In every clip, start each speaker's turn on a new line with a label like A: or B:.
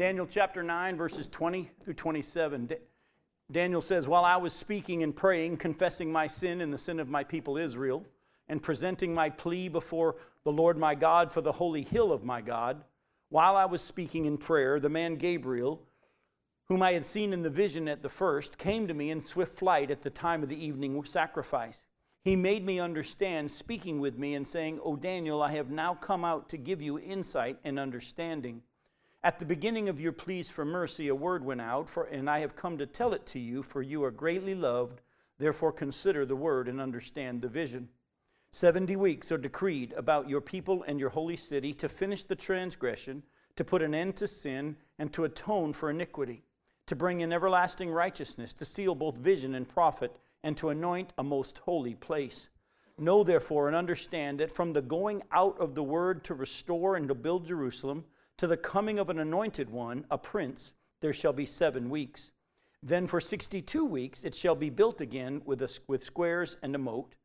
A: Daniel chapter 9, verses 20 through 27. Da- Daniel says, While I was speaking and praying, confessing my sin and the sin of my people Israel, and presenting my plea before the Lord my God for the holy hill of my God, while I was speaking in prayer, the man Gabriel, whom I had seen in the vision at the first, came to me in swift flight at the time of the evening sacrifice. He made me understand, speaking with me and saying, O Daniel, I have now come out to give you insight and understanding. At the beginning of your pleas for mercy, a word went out, for, and I have come to tell it to you, for you are greatly loved. Therefore, consider the word and understand the vision. Seventy weeks are decreed about your people and your holy city to finish the transgression, to put an end to sin, and to atone for iniquity, to bring in everlasting righteousness, to seal both vision and prophet and to anoint a most holy place. Know therefore and understand that from the going out of the word to restore and to build Jerusalem, to the coming of an anointed one, a prince, there shall be seven weeks. Then for 62 weeks it shall be built again with, a, with squares and a moat,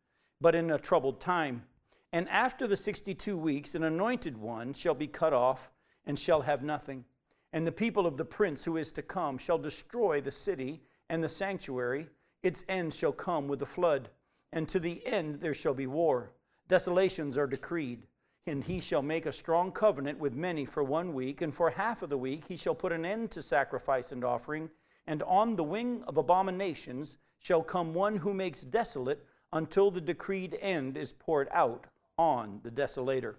A: but in a troubled time. And after the 62 weeks, an anointed one shall be cut off and shall have nothing. And the people of the prince who is to come shall destroy the city and the sanctuary its end shall come with the flood, and to the end there shall be war. Desolations are decreed, and he shall make a strong covenant with many for one week, and for half of the week he shall put an end to sacrifice and offering, and on the wing of abominations shall come one who makes desolate until the decreed end is poured out on the desolator.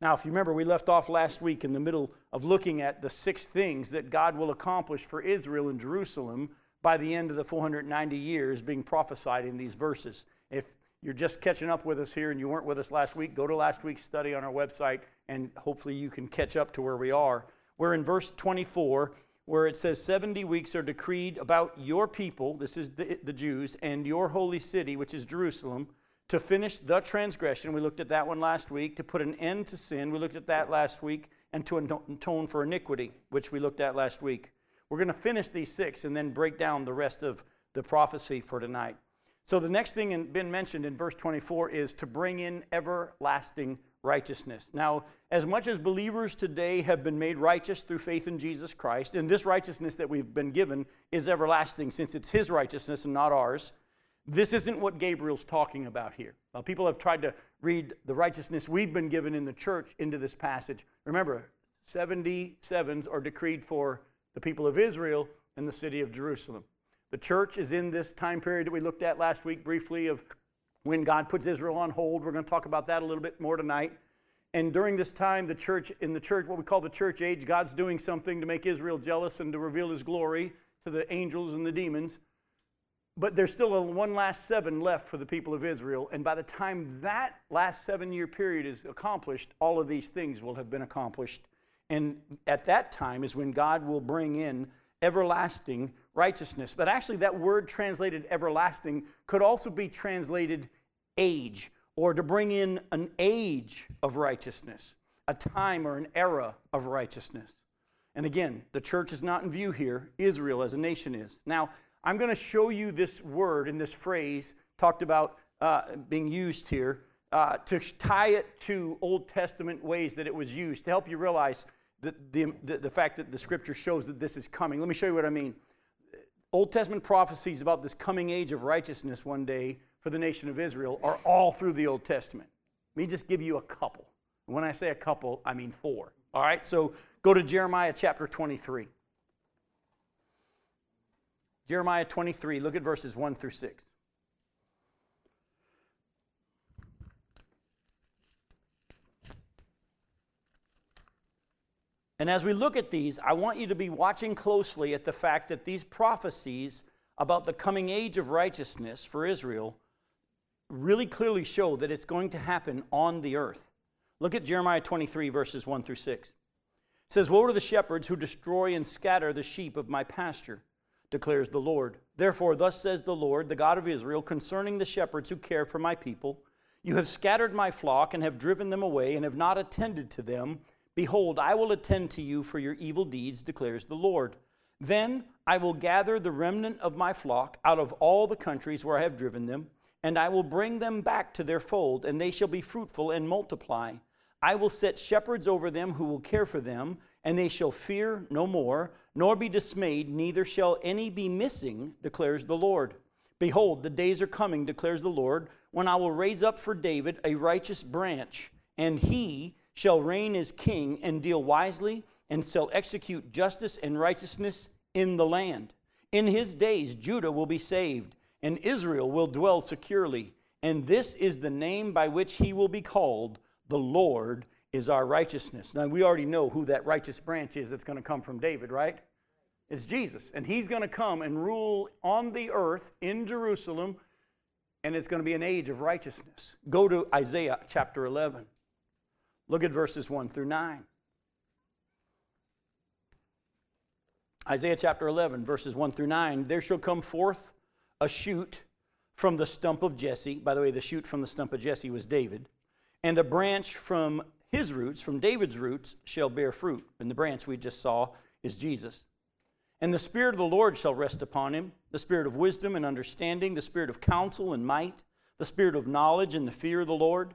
A: Now, if you remember, we left off last week in the middle of looking at the six things that God will accomplish for Israel and Jerusalem by the end of the 490 years being prophesied in these verses. If you're just catching up with us here and you weren't with us last week, go to last week's study on our website and hopefully you can catch up to where we are. We're in verse 24 where it says 70 weeks are decreed about your people, this is the, the Jews, and your holy city, which is Jerusalem, to finish the transgression. We looked at that one last week. To put an end to sin. We looked at that last week. And to atone for iniquity, which we looked at last week. We're going to finish these six and then break down the rest of the prophecy for tonight. So, the next thing in, been mentioned in verse 24 is to bring in everlasting righteousness. Now, as much as believers today have been made righteous through faith in Jesus Christ, and this righteousness that we've been given is everlasting since it's His righteousness and not ours, this isn't what Gabriel's talking about here. Now, people have tried to read the righteousness we've been given in the church into this passage. Remember, 77s are decreed for the people of Israel and the city of Jerusalem. The church is in this time period that we looked at last week briefly of when God puts Israel on hold. We're going to talk about that a little bit more tonight. And during this time, the church, in the church, what we call the church age, God's doing something to make Israel jealous and to reveal his glory to the angels and the demons. But there's still a one last seven left for the people of Israel. And by the time that last seven year period is accomplished, all of these things will have been accomplished and at that time is when God will bring in everlasting righteousness. But actually, that word translated everlasting could also be translated age, or to bring in an age of righteousness, a time or an era of righteousness. And again, the church is not in view here, Israel as a nation is. Now, I'm going to show you this word and this phrase talked about uh, being used here uh, to tie it to Old Testament ways that it was used to help you realize the, the, the, fact that the scripture shows that this is coming. Let me show you what I mean. Old Testament prophecies about this coming age of righteousness one day for the nation of Israel are all through the Old Testament. Let me just give you a couple. When I say a couple, I mean four. All right, so go to Jeremiah chapter 23. Jeremiah 23, look at verses 1 through 6. And as we look at these, I want you to be watching closely at the fact that these prophecies about the coming age of righteousness for Israel really clearly show that it's going to happen on the earth. Look at Jeremiah 23, verses 1 through 6. It says, Woe to the shepherds who destroy and scatter the sheep of my pasture, declares the Lord. Therefore, thus says the Lord, the God of Israel, concerning the shepherds who care for my people You have scattered my flock and have driven them away and have not attended to them Behold, I will attend to you for your evil deeds, declares the Lord. Then I will gather the remnant of my flock out of all the countries where I have driven them, and I will bring them back to their fold, and they shall be fruitful and multiply. I will set shepherds over them who will care for them, and they shall fear no more, nor be dismayed, neither shall any be missing, declares the Lord. Behold, the days are coming, declares the Lord, when I will raise up for David a righteous branch, and he shall reign as king and deal wisely, and shall execute justice and righteousness in the land. In his days, Judah will be saved, and Israel will dwell securely. And this is the name by which he will be called the Lord is our righteousness. Now, we already know who that righteous branch is that's going to come from David, right? It's Jesus. And he's going to come and rule on the earth in Jerusalem, and it's going to be an age of righteousness. Go to Isaiah chapter 11. Look at verses 1 through 9. Isaiah chapter 11, verses 1 through 9. There shall come forth a shoot from the stump of Jesse. By the way, the shoot from the stump of Jesse was David and a branch from his roots, from David's roots, shall bear fruit. And the branch we just saw is Jesus. And the Spirit of the Lord shall rest upon him the Spirit of wisdom and understanding, the Spirit of counsel and might, the Spirit of knowledge and the fear of the Lord.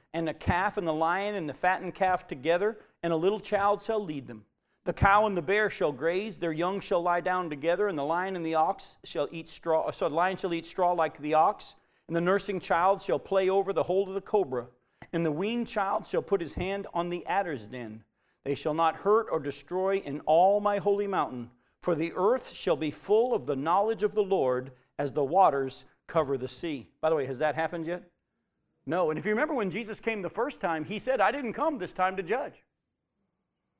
A: and the calf and the lion and the fattened calf together, and a little child shall lead them. The cow and the bear shall graze; their young shall lie down together, and the lion and the ox shall eat straw. So the lion shall eat straw like the ox, and the nursing child shall play over the hold of the cobra. And the weaned child shall put his hand on the adder's den. They shall not hurt or destroy in all my holy mountain, for the earth shall be full of the knowledge of the Lord as the waters cover the sea. By the way, has that happened yet? No. And if you remember when Jesus came the first time, he said, I didn't come this time to judge.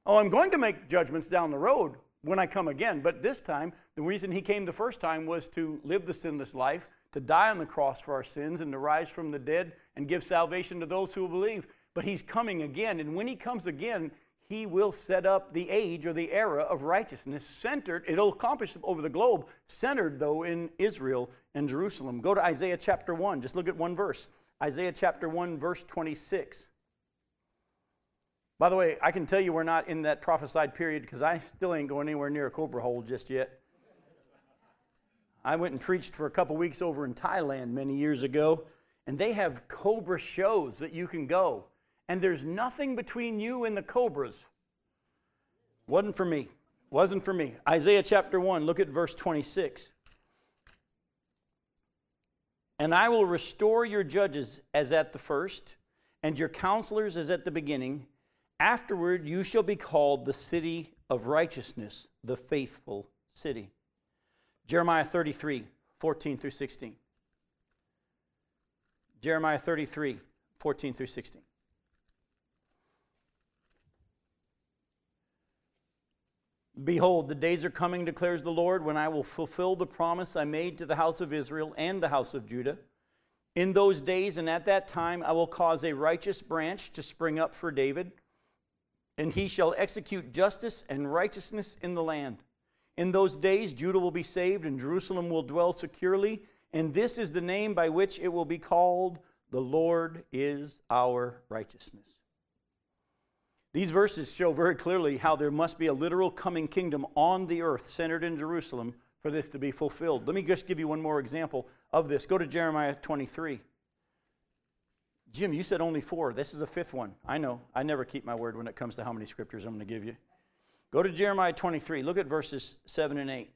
A: Oh, I'm going to make judgments down the road when I come again. But this time, the reason he came the first time was to live the sinless life to die on the cross for our sins and to rise from the dead and give salvation to those who will believe. But he's coming again. And when he comes again, he will set up the age or the era of righteousness centered, it'll accomplish over the globe, centered though in Israel and Jerusalem. Go to Isaiah chapter 1. Just look at one verse. Isaiah chapter 1, verse 26. By the way, I can tell you we're not in that prophesied period because I still ain't going anywhere near a cobra hole just yet. I went and preached for a couple weeks over in Thailand many years ago, and they have cobra shows that you can go. And there's nothing between you and the cobras. Wasn't for me. Wasn't for me. Isaiah chapter 1, look at verse 26. And I will restore your judges as at the first, and your counselors as at the beginning. Afterward, you shall be called the city of righteousness, the faithful city. Jeremiah 33, 14 through 16. Jeremiah 33, 14 through 16. Behold, the days are coming, declares the Lord, when I will fulfill the promise I made to the house of Israel and the house of Judah. In those days and at that time, I will cause a righteous branch to spring up for David, and he shall execute justice and righteousness in the land. In those days, Judah will be saved and Jerusalem will dwell securely. And this is the name by which it will be called the Lord is our righteousness. These verses show very clearly how there must be a literal coming kingdom on the earth centered in Jerusalem for this to be fulfilled. Let me just give you one more example of this. Go to Jeremiah 23. Jim, you said only four. This is a fifth one. I know. I never keep my word when it comes to how many scriptures I'm going to give you. Go to Jeremiah 23. Look at verses 7 and 8.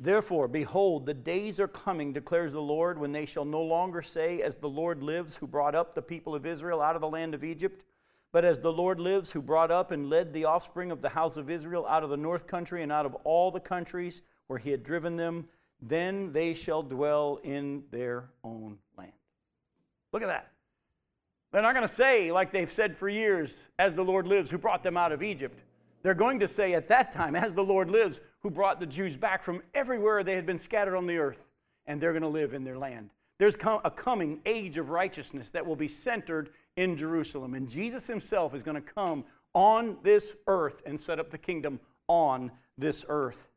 A: Therefore, behold, the days are coming, declares the Lord, when they shall no longer say, As the Lord lives, who brought up the people of Israel out of the land of Egypt, but as the Lord lives, who brought up and led the offspring of the house of Israel out of the north country and out of all the countries where he had driven them, then they shall dwell in their own land. Look at that. They're not going to say, like they've said for years, As the Lord lives, who brought them out of Egypt. They're going to say at that time, as the Lord lives, who brought the Jews back from everywhere they had been scattered on the earth, and they're going to live in their land. There's a coming age of righteousness that will be centered in Jerusalem, and Jesus himself is going to come on this earth and set up the kingdom on this earth.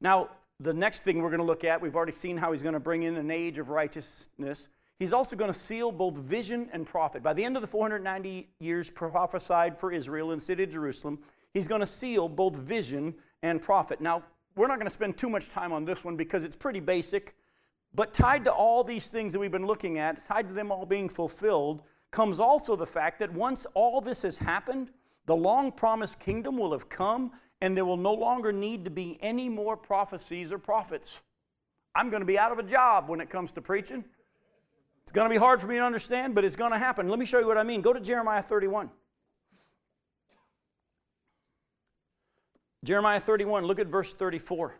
A: Now, the next thing we're going to look at, we've already seen how he's going to bring in an age of righteousness. He's also going to seal both vision and prophet. By the end of the 490 years prophesied for Israel in the city of Jerusalem, he's going to seal both vision and prophet. Now, we're not going to spend too much time on this one because it's pretty basic. But tied to all these things that we've been looking at, tied to them all being fulfilled, comes also the fact that once all this has happened, the long promised kingdom will have come, and there will no longer need to be any more prophecies or prophets. I'm going to be out of a job when it comes to preaching. It's going to be hard for me to understand, but it's going to happen. Let me show you what I mean. Go to Jeremiah 31. Jeremiah 31, look at verse 34.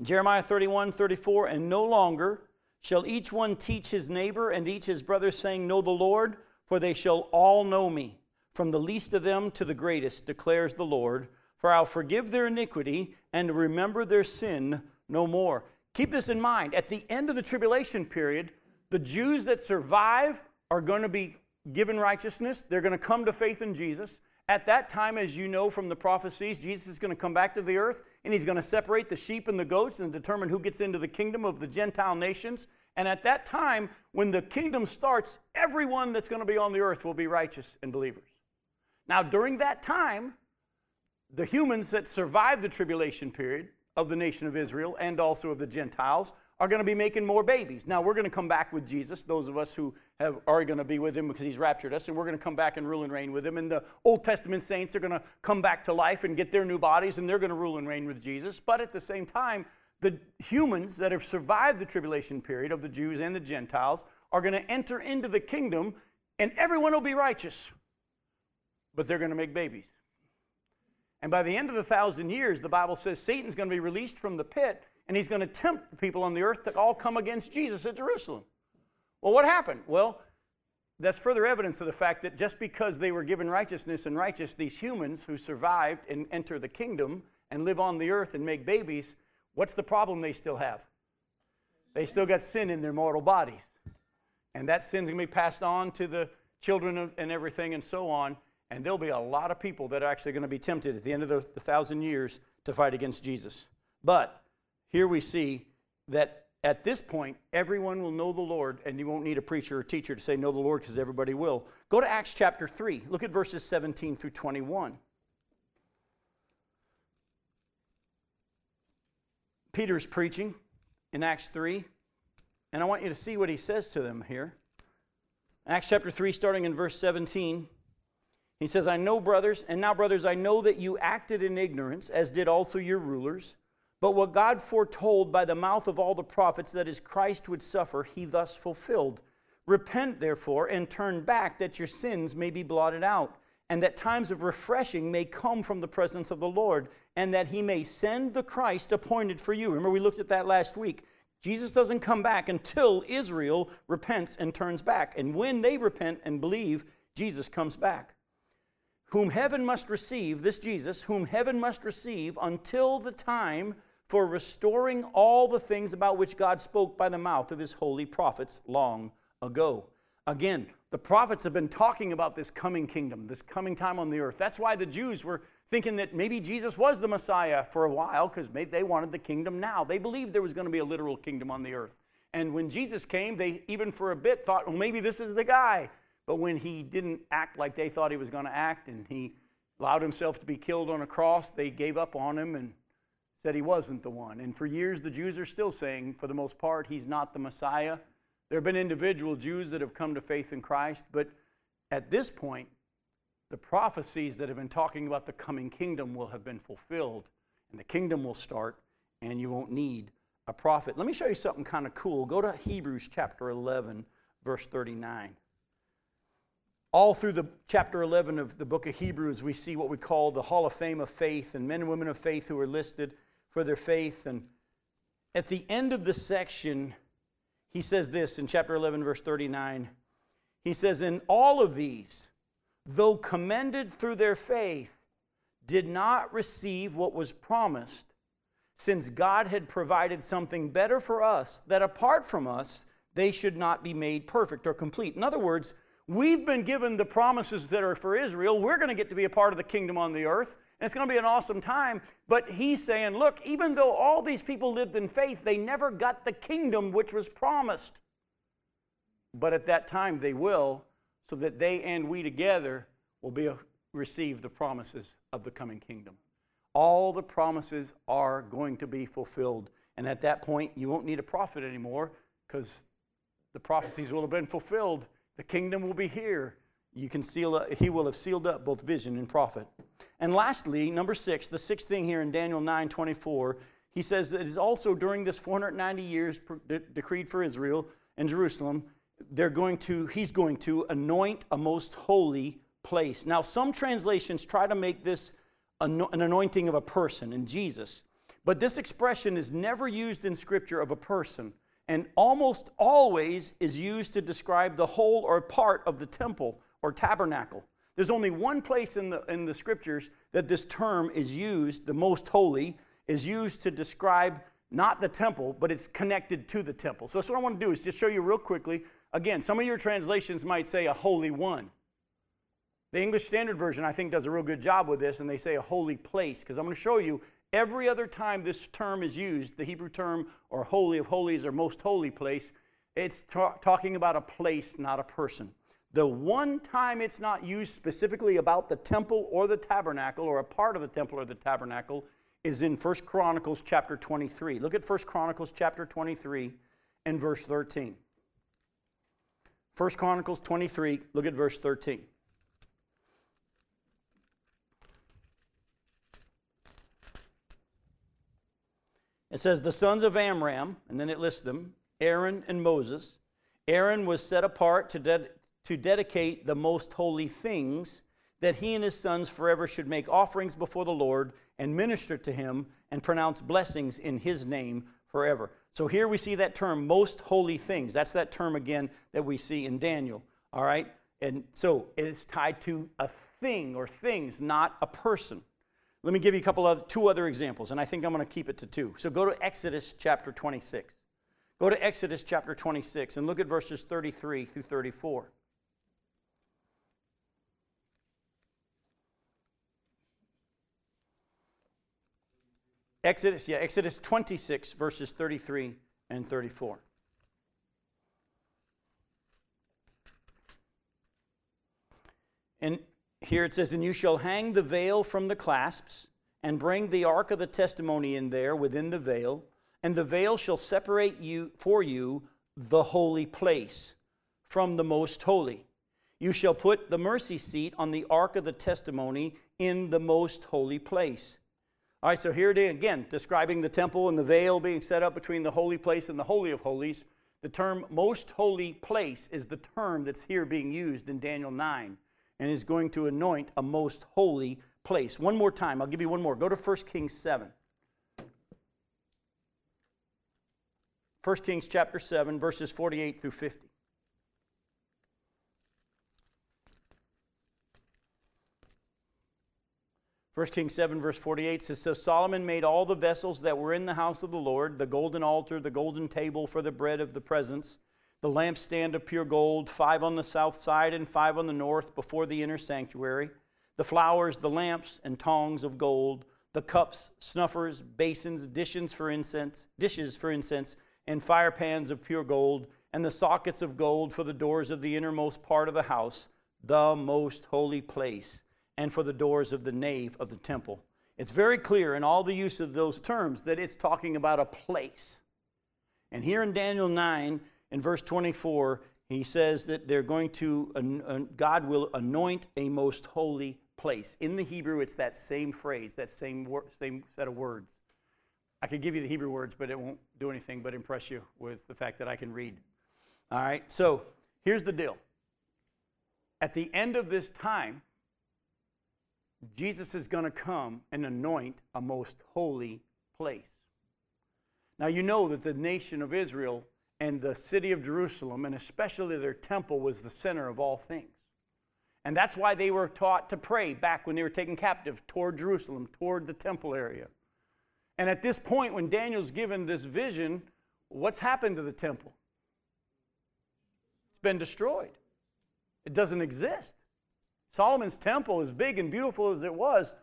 A: Jeremiah 31, 34, and no longer shall each one teach his neighbor and each his brother, saying, Know the Lord, for they shall all know me, from the least of them to the greatest, declares the Lord. For I'll forgive their iniquity and remember their sin no more. Keep this in mind. At the end of the tribulation period, the Jews that survive are going to be given righteousness. They're going to come to faith in Jesus. At that time, as you know from the prophecies, Jesus is going to come back to the earth and he's going to separate the sheep and the goats and determine who gets into the kingdom of the Gentile nations. And at that time, when the kingdom starts, everyone that's going to be on the earth will be righteous and believers. Now, during that time, the humans that survived the tribulation period of the nation of Israel and also of the Gentiles are going to be making more babies. Now, we're going to come back with Jesus, those of us who have, are going to be with him because he's raptured us, and we're going to come back and rule and reign with him. And the Old Testament saints are going to come back to life and get their new bodies, and they're going to rule and reign with Jesus. But at the same time, the humans that have survived the tribulation period of the Jews and the Gentiles are going to enter into the kingdom, and everyone will be righteous. But they're going to make babies. And by the end of the thousand years, the Bible says Satan's going to be released from the pit and he's going to tempt the people on the earth to all come against Jesus at Jerusalem. Well, what happened? Well, that's further evidence of the fact that just because they were given righteousness and righteous, these humans who survived and enter the kingdom and live on the earth and make babies, what's the problem they still have? They still got sin in their mortal bodies. And that sin's going to be passed on to the children and everything and so on. And there'll be a lot of people that are actually going to be tempted at the end of the, the thousand years to fight against Jesus. But here we see that at this point, everyone will know the Lord, and you won't need a preacher or teacher to say, Know the Lord, because everybody will. Go to Acts chapter 3. Look at verses 17 through 21. Peter's preaching in Acts 3, and I want you to see what he says to them here. Acts chapter 3, starting in verse 17. He says, I know, brothers, and now, brothers, I know that you acted in ignorance, as did also your rulers. But what God foretold by the mouth of all the prophets that his Christ would suffer, he thus fulfilled. Repent, therefore, and turn back, that your sins may be blotted out, and that times of refreshing may come from the presence of the Lord, and that he may send the Christ appointed for you. Remember, we looked at that last week. Jesus doesn't come back until Israel repents and turns back. And when they repent and believe, Jesus comes back. Whom heaven must receive, this Jesus, whom heaven must receive until the time for restoring all the things about which God spoke by the mouth of his holy prophets long ago. Again, the prophets have been talking about this coming kingdom, this coming time on the earth. That's why the Jews were thinking that maybe Jesus was the Messiah for a while because they wanted the kingdom now. They believed there was going to be a literal kingdom on the earth. And when Jesus came, they even for a bit thought, well, maybe this is the guy. But when he didn't act like they thought he was going to act and he allowed himself to be killed on a cross, they gave up on him and said he wasn't the one. And for years, the Jews are still saying, for the most part, he's not the Messiah. There have been individual Jews that have come to faith in Christ, but at this point, the prophecies that have been talking about the coming kingdom will have been fulfilled, and the kingdom will start, and you won't need a prophet. Let me show you something kind of cool. Go to Hebrews chapter 11, verse 39. All through the chapter 11 of the book of Hebrews, we see what we call the Hall of Fame of Faith and men and women of faith who are listed for their faith. And at the end of the section, he says this in chapter 11, verse 39. He says, In all of these, though commended through their faith, did not receive what was promised, since God had provided something better for us, that apart from us, they should not be made perfect or complete. In other words, we've been given the promises that are for Israel. We're going to get to be a part of the kingdom on the earth, and it's going to be an awesome time. But he's saying, look, even though all these people lived in faith, they never got the kingdom which was promised. But at that time, they will, so that they and we together will be receive the promises of the coming kingdom. All the promises are going to be fulfilled. And at that point, you won't need a prophet anymore because the prophecies will have been fulfilled. The kingdom will be here. You can seal uh, he will have sealed up both vision and prophet. And lastly, number six, the sixth thing here in Daniel 9 24, he says that it is also during this 490 years de- decreed for Israel and Jerusalem, they're going to, he's going to anoint a most holy place. Now, some translations try to make this an anointing of a person in Jesus. But this expression is never used in Scripture of a person and almost always is used to describe the whole or part of the temple or tabernacle. There's only one place in the, in the Scriptures that this term is used, the most holy, is used to describe not the temple, but it's connected to the temple. So that's what I want to do is just show you real quickly. Again, some of your translations might say a holy one. The English Standard Version, I think, does a real good job with this, and they say a holy place, because I'm going to show you every other time this term is used, the Hebrew term or holy of holies or most holy place, it's ta- talking about a place, not a person. The one time it's not used specifically about the temple or the tabernacle or a part of the temple or the tabernacle is in 1 Chronicles chapter 23. Look at 1 Chronicles chapter 23 and verse 13. 1 Chronicles 23, look at verse 13. It says, The sons of Amram, and then it lists them Aaron and Moses. Aaron was set apart to, to dedicate the most holy things, that he and his sons forever should make offerings before the Lord and minister to him and pronounce blessings in his name forever. So here we see that term, most holy things. That's that term again that we see in Daniel. All right? And so it is tied to a thing or things, not a person. Let me give you a couple of two other examples, and I think I'm going to keep it to two. So go to Exodus chapter 26. Go to Exodus chapter 26 and look at verses 33 through 34. Exodus, yeah, Exodus 26, verses 33 and 34. And here it says, And you shall hang the veil from the clasps, and bring the ark of the testimony in there within the veil, and the veil shall separate you for you the holy place from the most holy. You shall put the mercy seat on the ark of the testimony in the most holy place. All right, so here it is again, describing the temple and the veil being set up between the holy place and the holy of holies. The term most holy place is the term that's here being used in Daniel 9 and is going to anoint a most holy place. One more time, I'll give you one more. Go to 1 Kings 7. 1 Kings chapter 7, verses 48 through 50. 1 Kings 7, verse 48 says So Solomon made all the vessels that were in the house of the Lord the golden altar, the golden table for the bread of the presence, the lampstand of pure gold, five on the south side and five on the north before the inner sanctuary, the flowers, the lamps, and tongs of gold, the cups, snuffers, basins, dishes for incense, dishes for incense, and fire pans of pure gold, and the sockets of gold for the doors of the innermost part of the house, the most holy place and for the doors of the nave of the temple. It's very clear in all the use of those terms that it's talking about a place. And here in Daniel 9, in verse 24, he says that they're going to, God will anoint a most holy place. In the Hebrew, it's that same phrase, that same, same set of words. I could give you the Hebrew words, but it won't do anything but impress you with the fact that I can read. All right, so here's the deal. At the end of this time, Jesus is going to come and anoint a most holy place. Now, you know that the nation of Israel and the city of Jerusalem, and especially their temple, was the center of all things. And that's why they were taught to pray back when they were taken captive toward Jerusalem, toward the temple area. And at this point, when Daniel's given this vision, what's happened to the temple? It's been destroyed. It doesn't exist. Solomon's temple, as big and beautiful as it was,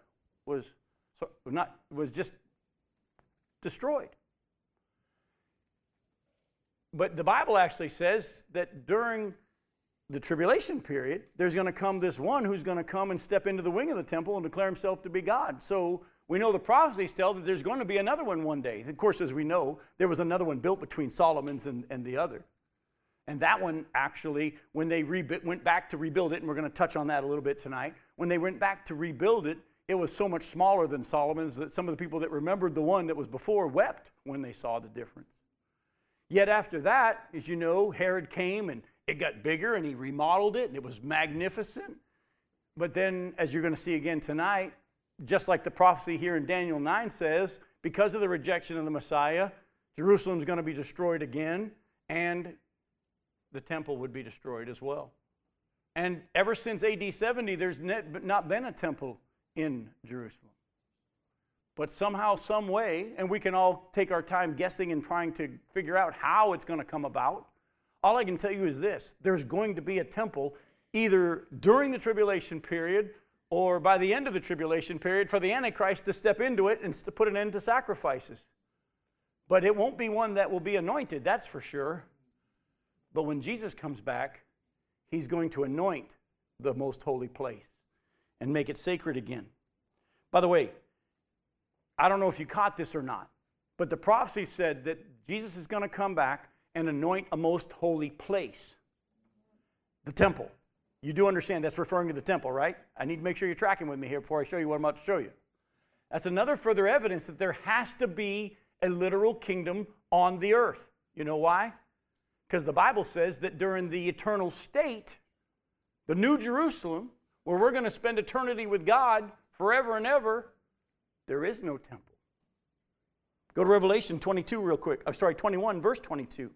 A: was not was just destroyed. But the Bible actually says that during the tribulation period, there's going to come this one who's going to come and step into the wing of the temple and declare himself to be God. So we know the prophecies tell that there's going to be another one one day. Of course, as we know, there was another one built between Solomon's and, and the other. And that one actually, when they went back to rebuild it, and we're going to touch on that a little bit tonight, when they went back to rebuild it, it was so much smaller than Solomon's that some of the people that remembered the one that was before wept when they saw the difference. Yet after that, as you know, Herod came and it got bigger and he remodeled it and it was magnificent. But then, as you're going to see again tonight, just like the prophecy here in Daniel 9 says, because of the rejection of the Messiah, Jerusalem is going to be destroyed again and the temple would be destroyed as well. And ever since AD 70, there's not been a temple in Jerusalem. But somehow, some way, and we can all take our time guessing and trying to figure out how it's going to come about. All I can tell you is this there's going to be a temple either during the tribulation period or by the end of the tribulation period for the Antichrist to step into it and to put an end to sacrifices. But it won't be one that will be anointed, that's for sure. But when Jesus comes back, he's going to anoint the most holy place and make it sacred again. By the way, I don't know if you caught this or not, but the prophecy said that Jesus is going to come back and anoint a most holy place the temple. You do understand that's referring to the temple, right? I need to make sure you're tracking with me here before I show you what I'm about to show you. That's another further evidence that there has to be a literal kingdom on the earth. You know why? Because the Bible says that during the eternal state, the New Jerusalem, where we're going to spend eternity with God forever and ever, there is no temple. Go to Revelation 22 real quick. I'm sorry, 21, verse 22.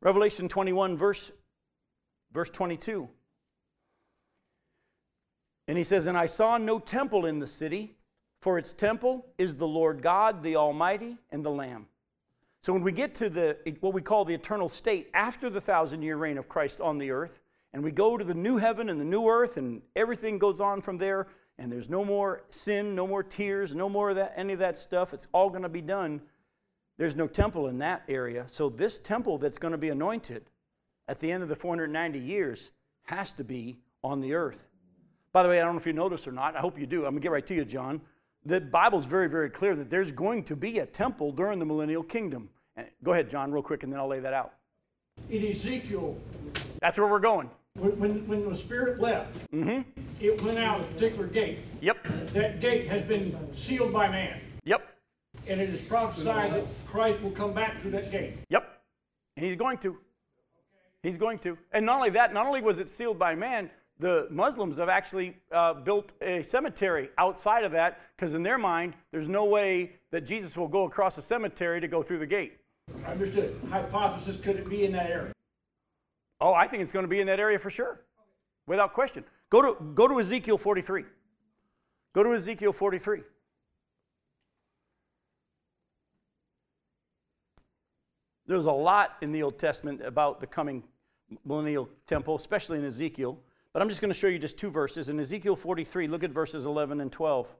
A: Revelation 21, verse, verse 22. And he says, And I saw no temple in the city, for its temple is the Lord God, the Almighty, and the Lamb. So when we get to the what we call the eternal state after the thousand year reign of Christ on the earth, and we go to the new heaven and the new earth, and everything goes on from there, and there's no more sin, no more tears, no more of that, any of that stuff. It's all going to be done. There's no temple in that area. So this temple that's going to be anointed at the end of the 490 years has to be on the earth. By the way, I don't know if you noticed or not. I hope you do. I'm going to get right to you, John. The Bible's very, very clear that there's going to be a temple during the millennial kingdom. Go ahead, John, real quick, and then I'll lay that out.
B: In Ezekiel,
A: that's where we're going.
B: When, when, when the Spirit left, mm-hmm. it went out a particular gate.
A: Yep.
B: That gate has been sealed by man.
A: Yep.
B: And it is prophesied that Christ will come back through that gate.
A: Yep. And he's going to. He's going to. And not only that, not only was it sealed by man, the Muslims have actually uh, built a cemetery outside of that because, in their mind, there's no way that Jesus will go across a cemetery to go through the gate.
B: Understood. Hypothesis could it be in that area?
A: Oh, I think it's going to be in that area for sure, without question. Go to, go to Ezekiel 43. Go to Ezekiel 43. There's a lot in the Old Testament about the coming millennial temple, especially in Ezekiel. But I'm just going to show you just two verses. In Ezekiel 43, look at verses 11 and 12.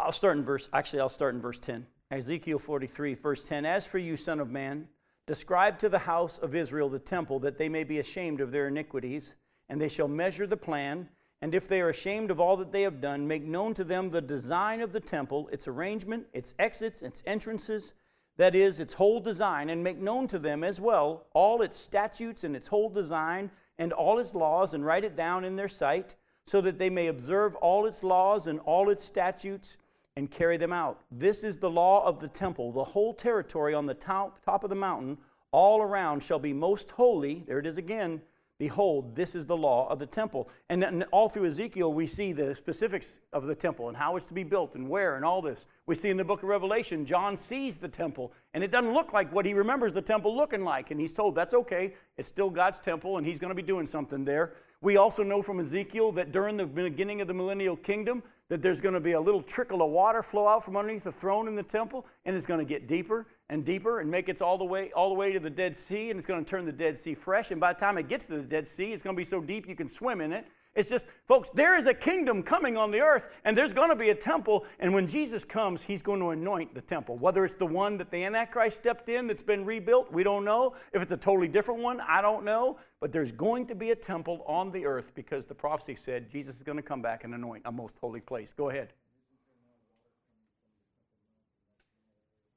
A: I'll start in verse, actually, I'll start in verse 10. Ezekiel 43, verse 10 As for you, Son of Man, describe to the house of Israel the temple, that they may be ashamed of their iniquities, and they shall measure the plan. And if they are ashamed of all that they have done, make known to them the design of the temple, its arrangement, its exits, its entrances, that is, its whole design, and make known to them as well all its statutes and its whole design and all its laws, and write it down in their sight, so that they may observe all its laws and all its statutes and carry them out. This is the law of the temple. The whole territory on the top, of the mountain, all around, shall be most holy. There it is again. Behold, this is the law of the temple. And all through Ezekiel, we see the specifics of the temple and how it's to be built and where and all this. We see in the book of Revelation, John sees the temple, and it doesn't look like what he remembers the temple looking like. And he's told that's okay, it's still God's temple, and he's going to be doing something there. We also know from Ezekiel that during the beginning of the millennial kingdom, that there's going to be a little trickle of water flow out from underneath the throne in the temple, and it's going to get deeper and deeper and make it all the way all the way to the Dead Sea, and it's going to turn the Dead Sea fresh. And by the time it gets to the Dead Sea, it's going to be so deep you can swim in it. It's just, folks, there is a kingdom coming on the earth, and there's going to be a temple. And when Jesus comes, he's going to anoint the temple. Whether it's the one that the Antichrist stepped in that's been rebuilt, we don't know. If it's a totally different one, I don't know. But there's going to be a temple on the earth because the prophecy said Jesus is going to come back and anoint a most holy place. Go ahead.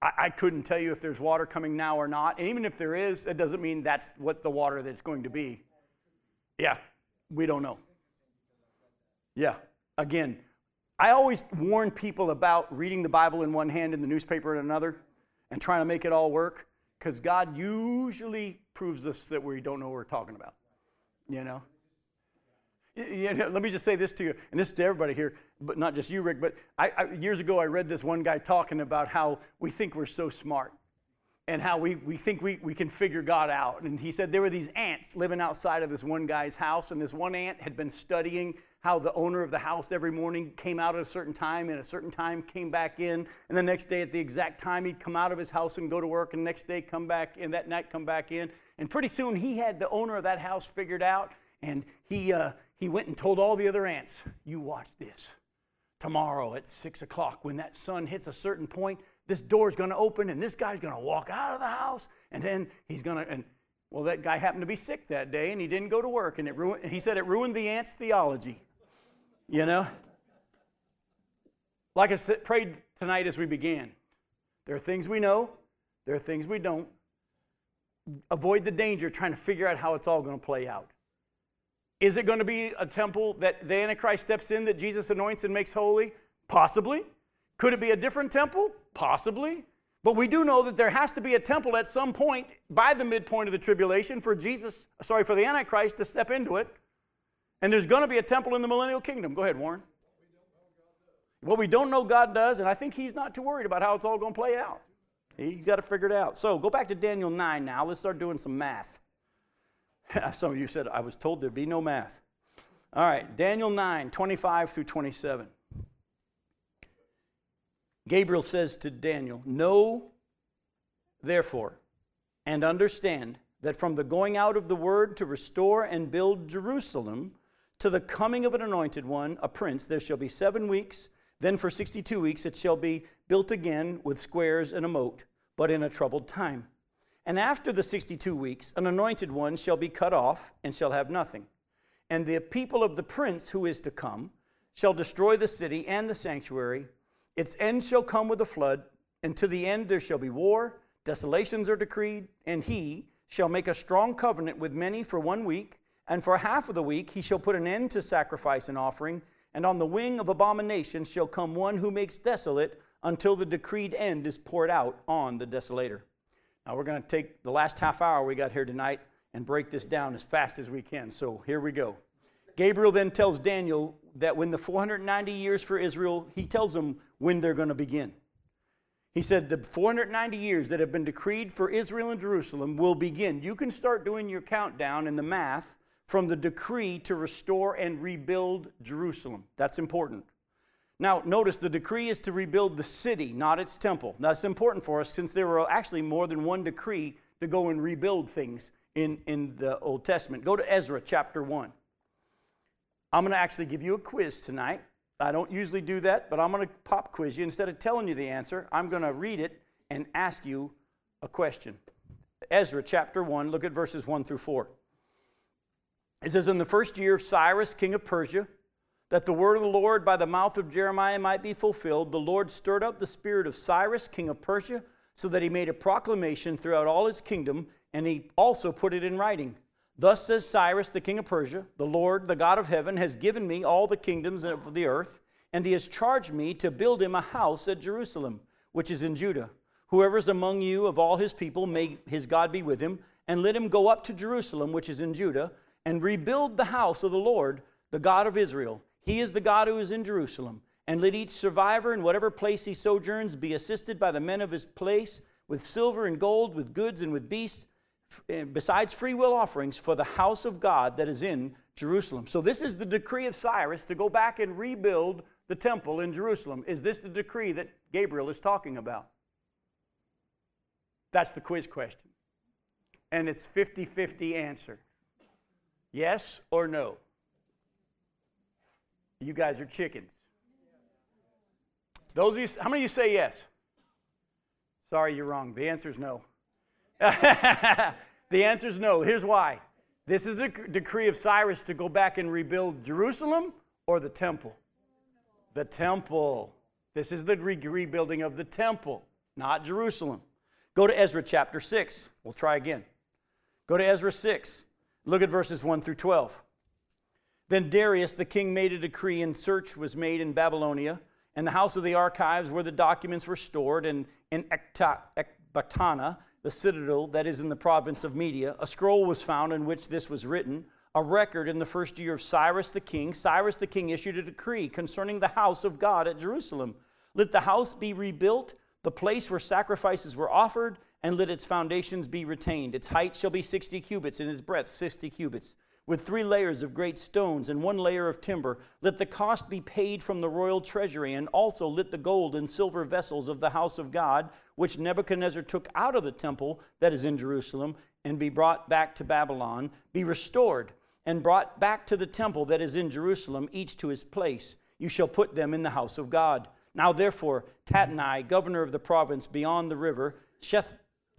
A: I, I couldn't tell you if there's water coming now or not. And even if there is, it doesn't mean that's what the water that's going to be. Yeah, we don't know. Yeah, again, I always warn people about reading the Bible in one hand and the newspaper in another and trying to make it all work because God usually proves us that we don't know what we're talking about. You know? You know, let me just say this to you, and this is to everybody here, but not just you, Rick. But I, I, years ago, I read this one guy talking about how we think we're so smart and how we, we think we, we can figure God out. And he said there were these ants living outside of this one guy's house, and this one ant had been studying how the owner of the house every morning came out at a certain time, and at a certain time came back in, and the next day at the exact time he'd come out of his house and go to work, and next day come back in, that night come back in. And pretty soon he had the owner of that house figured out, and he, uh, he went and told all the other ants, You watch this. Tomorrow at six o'clock, when that sun hits a certain point, this door's going to open and this guy's going to walk out of the house and then he's going to and well that guy happened to be sick that day and he didn't go to work and it ruined he said it ruined the ant's theology you know? Like i said prayed tonight as we began. There are things we know there are things we don't. Avoid the danger trying to figure out how it's all going to play out is it going to be a temple that the antichrist steps in that jesus anoints and makes holy possibly could it be a different temple? Possibly. But we do know that there has to be a temple at some point by the midpoint of the tribulation for Jesus, sorry, for the Antichrist to step into it. And there's going to be a temple in the millennial kingdom. Go ahead, Warren. What we don't know God does, and I think he's not too worried about how it's all going to play out. He's got to figure it out. So go back to Daniel 9 now. Let's start doing some math. some of you said, I was told there'd be no math. All right, Daniel 9, 25 through 27. Gabriel says to Daniel, Know therefore and understand that from the going out of the word to restore and build Jerusalem to the coming of an anointed one, a prince, there shall be seven weeks. Then for 62 weeks it shall be built again with squares and a moat, but in a troubled time. And after the 62 weeks, an anointed one shall be cut off and shall have nothing. And the people of the prince who is to come shall destroy the city and the sanctuary its end shall come with a flood, and to the end there shall be war, desolations are decreed, and he shall make a strong covenant with many for one week, and for half of the week he shall put an end to sacrifice and offering, and on the wing of abomination shall come one who makes desolate until the decreed end is poured out on the desolator. Now we're going to take the last half hour we got here tonight and break this down as fast as we can. So here we go. Gabriel then tells Daniel that when the 490 years for Israel, he tells them when they're going to begin. He said the 490 years that have been decreed for Israel and Jerusalem will begin. You can start doing your countdown and the math from the decree to restore and rebuild Jerusalem. That's important. Now, notice the decree is to rebuild the city, not its temple. Now, that's important for us since there were actually more than one decree to go and rebuild things in, in the Old Testament. Go to Ezra chapter 1. I'm going to actually give you a quiz tonight. I don't usually do that, but I'm going to pop quiz you. Instead of telling you the answer, I'm going to read it and ask you a question. Ezra chapter 1, look at verses 1 through 4. It says, In the first year of Cyrus, king of Persia, that the word of the Lord by the mouth of Jeremiah might be fulfilled, the Lord stirred up the spirit of Cyrus, king of Persia, so that he made a proclamation throughout all his kingdom, and he also put it in writing. Thus says Cyrus, the king of Persia, the Lord, the God of heaven, has given me all the kingdoms of the earth, and he has charged me to build him a house at Jerusalem, which is in Judah. Whoever is among you of all his people, may his God be with him, and let him go up to Jerusalem, which is in Judah, and rebuild the house of the Lord, the God of Israel. He is the God who is in Jerusalem. And let each survivor in whatever place he sojourns be assisted by the men of his place with silver and gold, with goods and with beasts Eh, besides free will offerings for the house of God that is in Jerusalem. So, this is the decree of Cyrus to go back and rebuild the temple in Jerusalem. Is this the decree that Gabriel is talking about? That's the quiz question. And it's 50 50 answer. Yes or no? You guys are chickens. Those of you, how many of you say yes? Sorry, you're wrong. The answer is no. the answer is no. Here's why. This is a decree of Cyrus to go back and rebuild Jerusalem or the temple? The temple. This is the re- rebuilding of the temple, not Jerusalem. Go to Ezra chapter 6. We'll try again. Go to Ezra 6. Look at verses 1 through 12. Then Darius the king made a decree, and search was made in Babylonia, and the house of the archives where the documents were stored, and in Ecbatana, the citadel that is in the province of Media, a scroll was found in which this was written, a record in the first year of Cyrus the king. Cyrus the king issued a decree concerning the house of God at Jerusalem. Let the house be rebuilt, the place where sacrifices were offered, and let its foundations be retained. Its height shall be 60 cubits, and its breadth 60 cubits with three layers of great stones and one layer of timber. Let the cost be paid from the royal treasury, and also let the gold and silver vessels of the house of God, which Nebuchadnezzar took out of the temple that is in Jerusalem, and be brought back to Babylon, be restored and brought back to the temple that is in Jerusalem, each to his place. You shall put them in the house of God. Now, therefore, Tatnai, governor of the province beyond the river, Sheth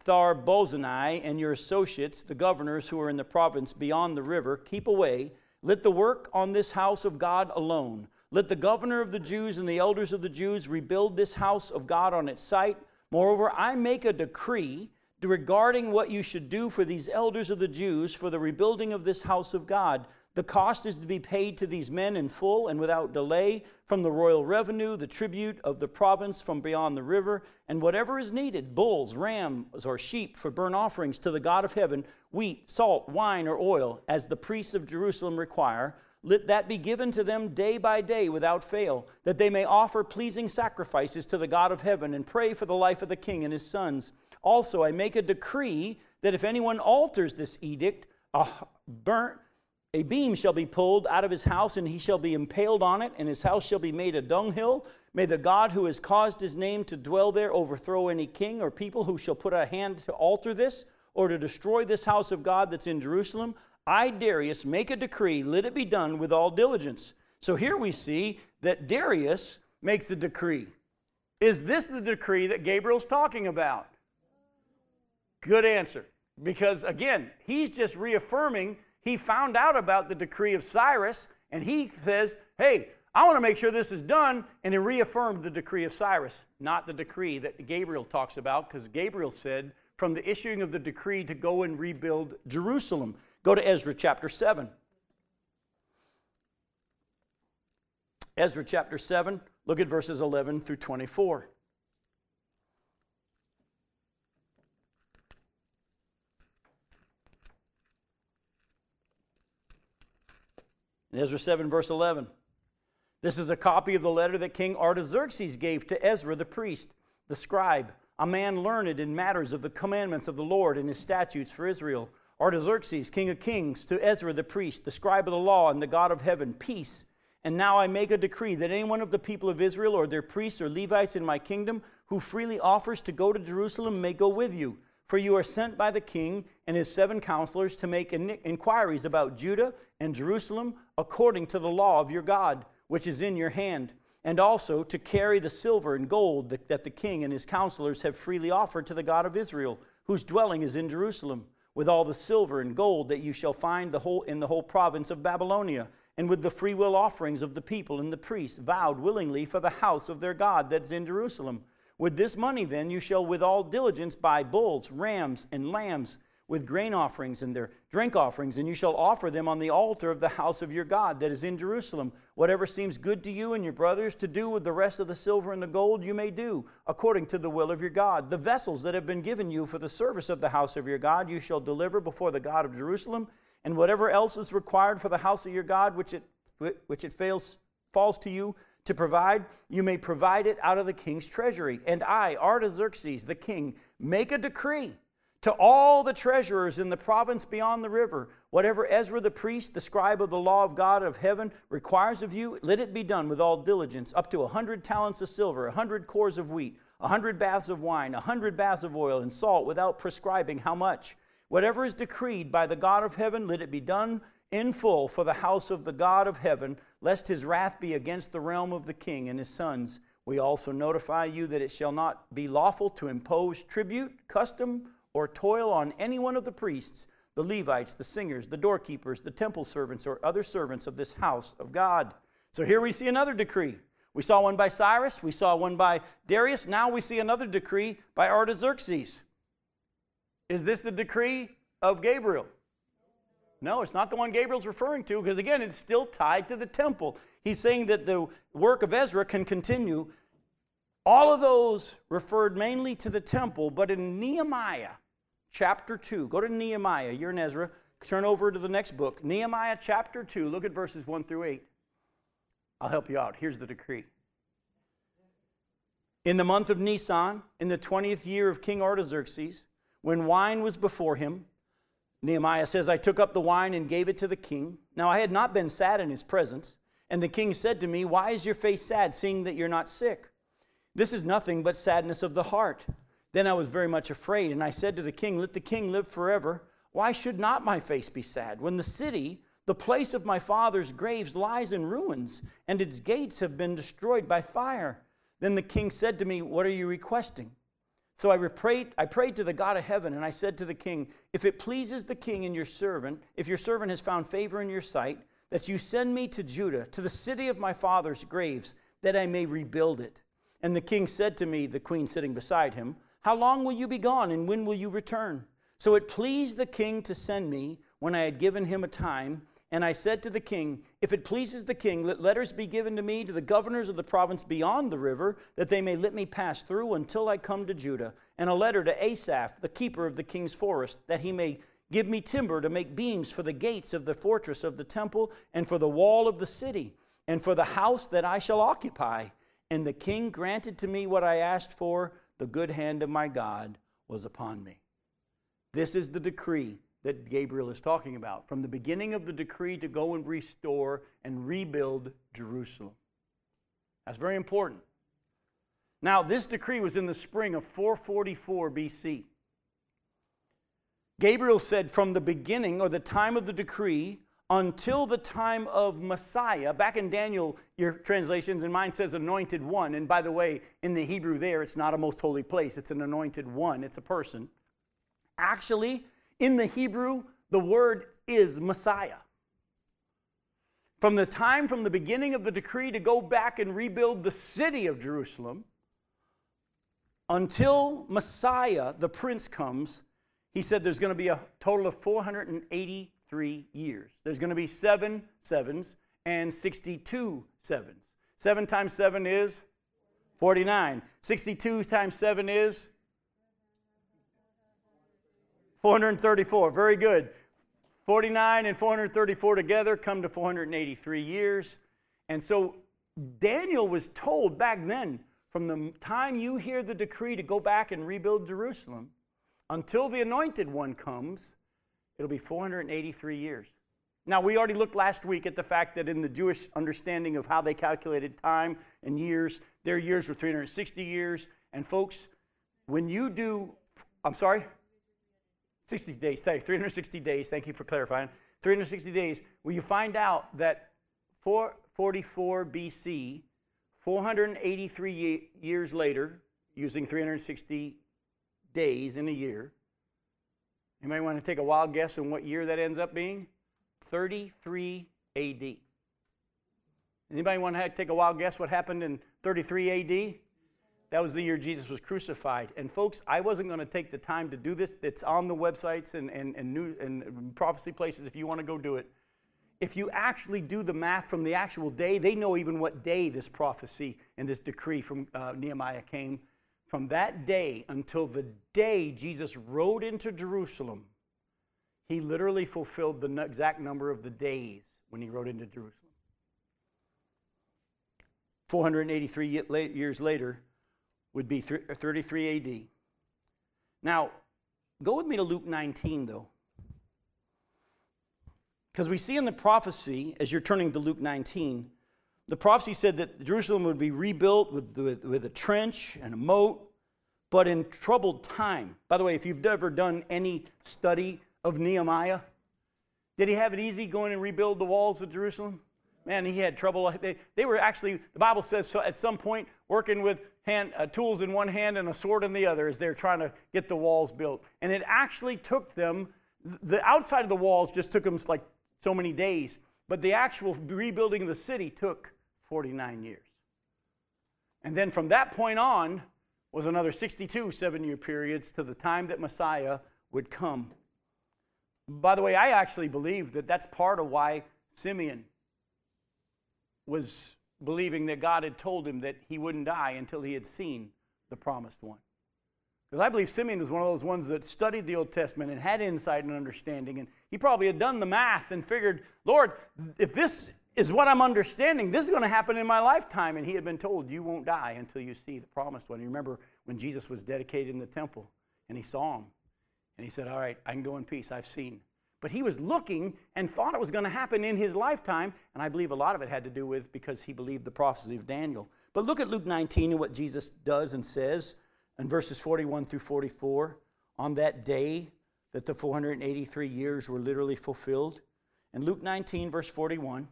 A: Thar Bozani and your associates, the governors who are in the province beyond the river, keep away. Let the work on this house of God alone. Let the governor of the Jews and the elders of the Jews rebuild this house of God on its site. Moreover, I make a decree regarding what you should do for these elders of the Jews for the rebuilding of this house of God. The cost is to be paid to these men in full and without delay from the royal revenue, the tribute of the province from beyond the river, and whatever is needed bulls, rams, or sheep for burnt offerings to the God of heaven, wheat, salt, wine, or oil, as the priests of Jerusalem require. Let that be given to them day by day without fail, that they may offer pleasing sacrifices to the God of heaven and pray for the life of the king and his sons. Also, I make a decree that if anyone alters this edict, a burnt a beam shall be pulled out of his house, and he shall be impaled on it, and his house shall be made a dunghill. May the God who has caused his name to dwell there overthrow any king or people who shall put a hand to alter this or to destroy this house of God that's in Jerusalem. I, Darius, make a decree, let it be done with all diligence. So here we see that Darius makes a decree. Is this the decree that Gabriel's talking about? Good answer. Because again, he's just reaffirming he found out about the decree of Cyrus and he says, Hey, I want to make sure this is done. And he reaffirmed the decree of Cyrus, not the decree that Gabriel talks about, because Gabriel said, from the issuing of the decree to go and rebuild Jerusalem. Go to Ezra chapter 7. Ezra chapter 7, look at verses 11 through 24. In Ezra 7, verse 11. This is a copy of the letter that King Artaxerxes gave to Ezra the priest, the scribe, a man learned in matters of the commandments of the Lord and his statutes for Israel. Artaxerxes, king of kings, to Ezra the priest, the scribe of the law and the God of heaven, peace. And now I make a decree that anyone of the people of Israel or their priests or Levites in my kingdom who freely offers to go to Jerusalem may go with you for you are sent by the king and his seven counselors to make inquiries about Judah and Jerusalem according to the law of your God, which is in your hand, and also to carry the silver and gold that the king and his counselors have freely offered to the God of Israel, whose dwelling is in Jerusalem, with all the silver and gold that you shall find the whole, in the whole province of Babylonia, and with the freewill offerings of the people and the priests, vowed willingly for the house of their God that's in Jerusalem with this money, then, you shall with all diligence buy bulls, rams, and lambs with grain offerings and their drink offerings, and you shall offer them on the altar of the house of your God that is in Jerusalem. Whatever seems good to you and your brothers to do with the rest of the silver and the gold, you may do, according to the will of your God. The vessels that have been given you for the service of the house of your God, you shall deliver before the God of Jerusalem, and whatever else is required for the house of your God, which it, which it fails, falls to you, to provide, you may provide it out of the king's treasury. And I, Artaxerxes, the king, make a decree to all the treasurers in the province beyond the river, whatever Ezra the priest, the scribe of the law of God of heaven, requires of you, let it be done with all diligence, up to a hundred talents of silver, a hundred cors of wheat, a hundred baths of wine, a hundred baths of oil, and salt, without prescribing how much. Whatever is decreed by the God of heaven, let it be done in full for the house of the God of heaven, lest his wrath be against the realm of the king and his sons. We also notify you that it shall not be lawful to impose tribute, custom, or toil on any one of the priests, the Levites, the singers, the doorkeepers, the temple servants, or other servants of this house of God. So here we see another decree. We saw one by Cyrus, we saw one by Darius, now we see another decree by Artaxerxes. Is this the decree of Gabriel? No, it's not the one Gabriel's referring to because, again, it's still tied to the temple. He's saying that the work of Ezra can continue. All of those referred mainly to the temple, but in Nehemiah chapter 2, go to Nehemiah, you're in Ezra, turn over to the next book. Nehemiah chapter 2, look at verses 1 through 8. I'll help you out. Here's the decree. In the month of Nisan, in the 20th year of King Artaxerxes, when wine was before him, Nehemiah says, I took up the wine and gave it to the king. Now I had not been sad in his presence. And the king said to me, Why is your face sad, seeing that you're not sick? This is nothing but sadness of the heart. Then I was very much afraid, and I said to the king, Let the king live forever. Why should not my face be sad when the city, the place of my father's graves, lies in ruins, and its gates have been destroyed by fire? Then the king said to me, What are you requesting? So I prayed, I prayed to the God of heaven, and I said to the king, If it pleases the king and your servant, if your servant has found favor in your sight, that you send me to Judah, to the city of my father's graves, that I may rebuild it. And the king said to me, the queen sitting beside him, How long will you be gone, and when will you return? So it pleased the king to send me when I had given him a time. And I said to the king, If it pleases the king, let letters be given to me to the governors of the province beyond the river, that they may let me pass through until I come to Judah, and a letter to Asaph, the keeper of the king's forest, that he may give me timber to make beams for the gates of the fortress of the temple, and for the wall of the city, and for the house that I shall occupy. And the king granted to me what I asked for. The good hand of my God was upon me. This is the decree that Gabriel is talking about from the beginning of the decree to go and restore and rebuild Jerusalem. That's very important. Now, this decree was in the spring of 444 BC. Gabriel said, from the beginning or the time of the decree until the time of Messiah. Back in Daniel, your translations and mine says anointed one. And by the way, in the Hebrew, there, it's not a most holy place, it's an anointed one, it's a person. Actually, in the Hebrew, the word is Messiah. From the time from the beginning of the decree to go back and rebuild the city of Jerusalem until Messiah, the prince, comes, he said there's going to be a total of 483 years. There's going to be seven sevens and 62 sevens. Seven times seven is 49. 62 times seven is 434. Very good. 49 and 434 together come to 483 years. And so Daniel was told back then, from the time you hear the decree to go back and rebuild Jerusalem until the anointed one comes, it'll be 483 years. Now, we already looked last week at the fact that in the Jewish understanding of how they calculated time and years, their years were 360 years. And folks, when you do, I'm sorry? 60 days, thank you, 360 days, thank you for clarifying. 360 days, will you find out that 444 BC, 483 years later, using 360 days in a year, you might want to take a wild guess on what year that ends up being? 33 AD. Anybody want to take a wild guess what happened in 33 AD? That was the year Jesus was crucified. And folks, I wasn't going to take the time to do this. It's on the websites and, and, and, new, and prophecy places if you want to go do it. If you actually do the math from the actual day, they know even what day this prophecy and this decree from uh, Nehemiah came. From that day until the day Jesus rode into Jerusalem, he literally fulfilled the exact number of the days when he rode into Jerusalem. 483 years later, would be uh, 33 AD. Now, Go with me to Luke 19, though. Because we see in the prophecy, as you're turning to Luke 19, the prophecy said that Jerusalem would be rebuilt with, with, with a trench and a moat, but in troubled time. By the way, if you've ever done any study of Nehemiah, did he have it easy going and rebuild the walls of Jerusalem? Man, he had trouble. They, they were actually, the Bible says, so at some point, working with hand, uh, tools in one hand and a sword in the other as they're trying to get the walls built. And it actually took them, the outside of the walls just took them like so many days, but the actual rebuilding of the city took 49 years. And then from that point on was another 62 seven year periods to the time that Messiah would come. By the way, I actually believe that that's part of why Simeon was believing that God had told him that he wouldn't die until he had seen the promised one. Because I believe Simeon was one of those ones that studied the Old Testament and had insight and understanding. And he probably had done the math and figured, Lord, if this is what I'm understanding, this is going to happen in my lifetime. And he had been told, You won't die until you see the promised one. You remember when Jesus was dedicated in the temple and he saw him. And he said, All right, I can go in peace. I've seen. But he was looking and thought it was going to happen in his lifetime. And I believe a lot of it had to do with because he believed the prophecy of Daniel. But look at Luke 19 and what Jesus does and says in verses 41 through 44. On that day that the 483 years were literally fulfilled. In Luke 19, verse 41.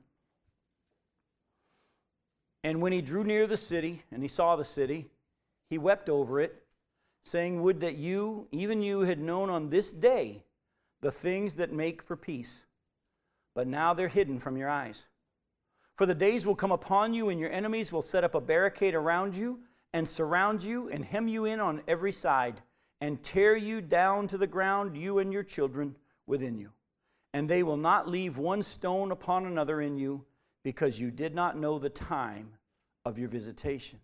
A: And when he drew near the city and he saw the city, he wept over it, saying, Would that you, even you, had known on this day the things that make for peace. But now they're hidden from your eyes. For the days will come upon you, and your enemies will set up a barricade around you, and surround you, and hem you in on every side, and tear you down to the ground, you and your children within you. And they will not leave one stone upon another in you, because you did not know the time of your visitation.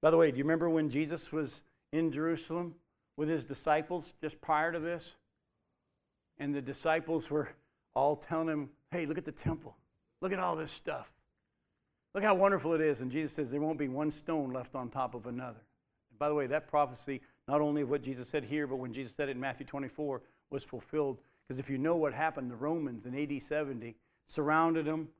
A: By the way, do you remember when Jesus was in Jerusalem with his disciples just prior to this? And the disciples were all telling him, Hey, look at the temple. Look at all this stuff. Look how wonderful it is. And Jesus says, There won't be one stone left on top of another. And by the way, that prophecy, not only of what Jesus said here, but when Jesus said it in Matthew 24, was fulfilled. Because if you know what happened, the Romans in AD 70 surrounded them,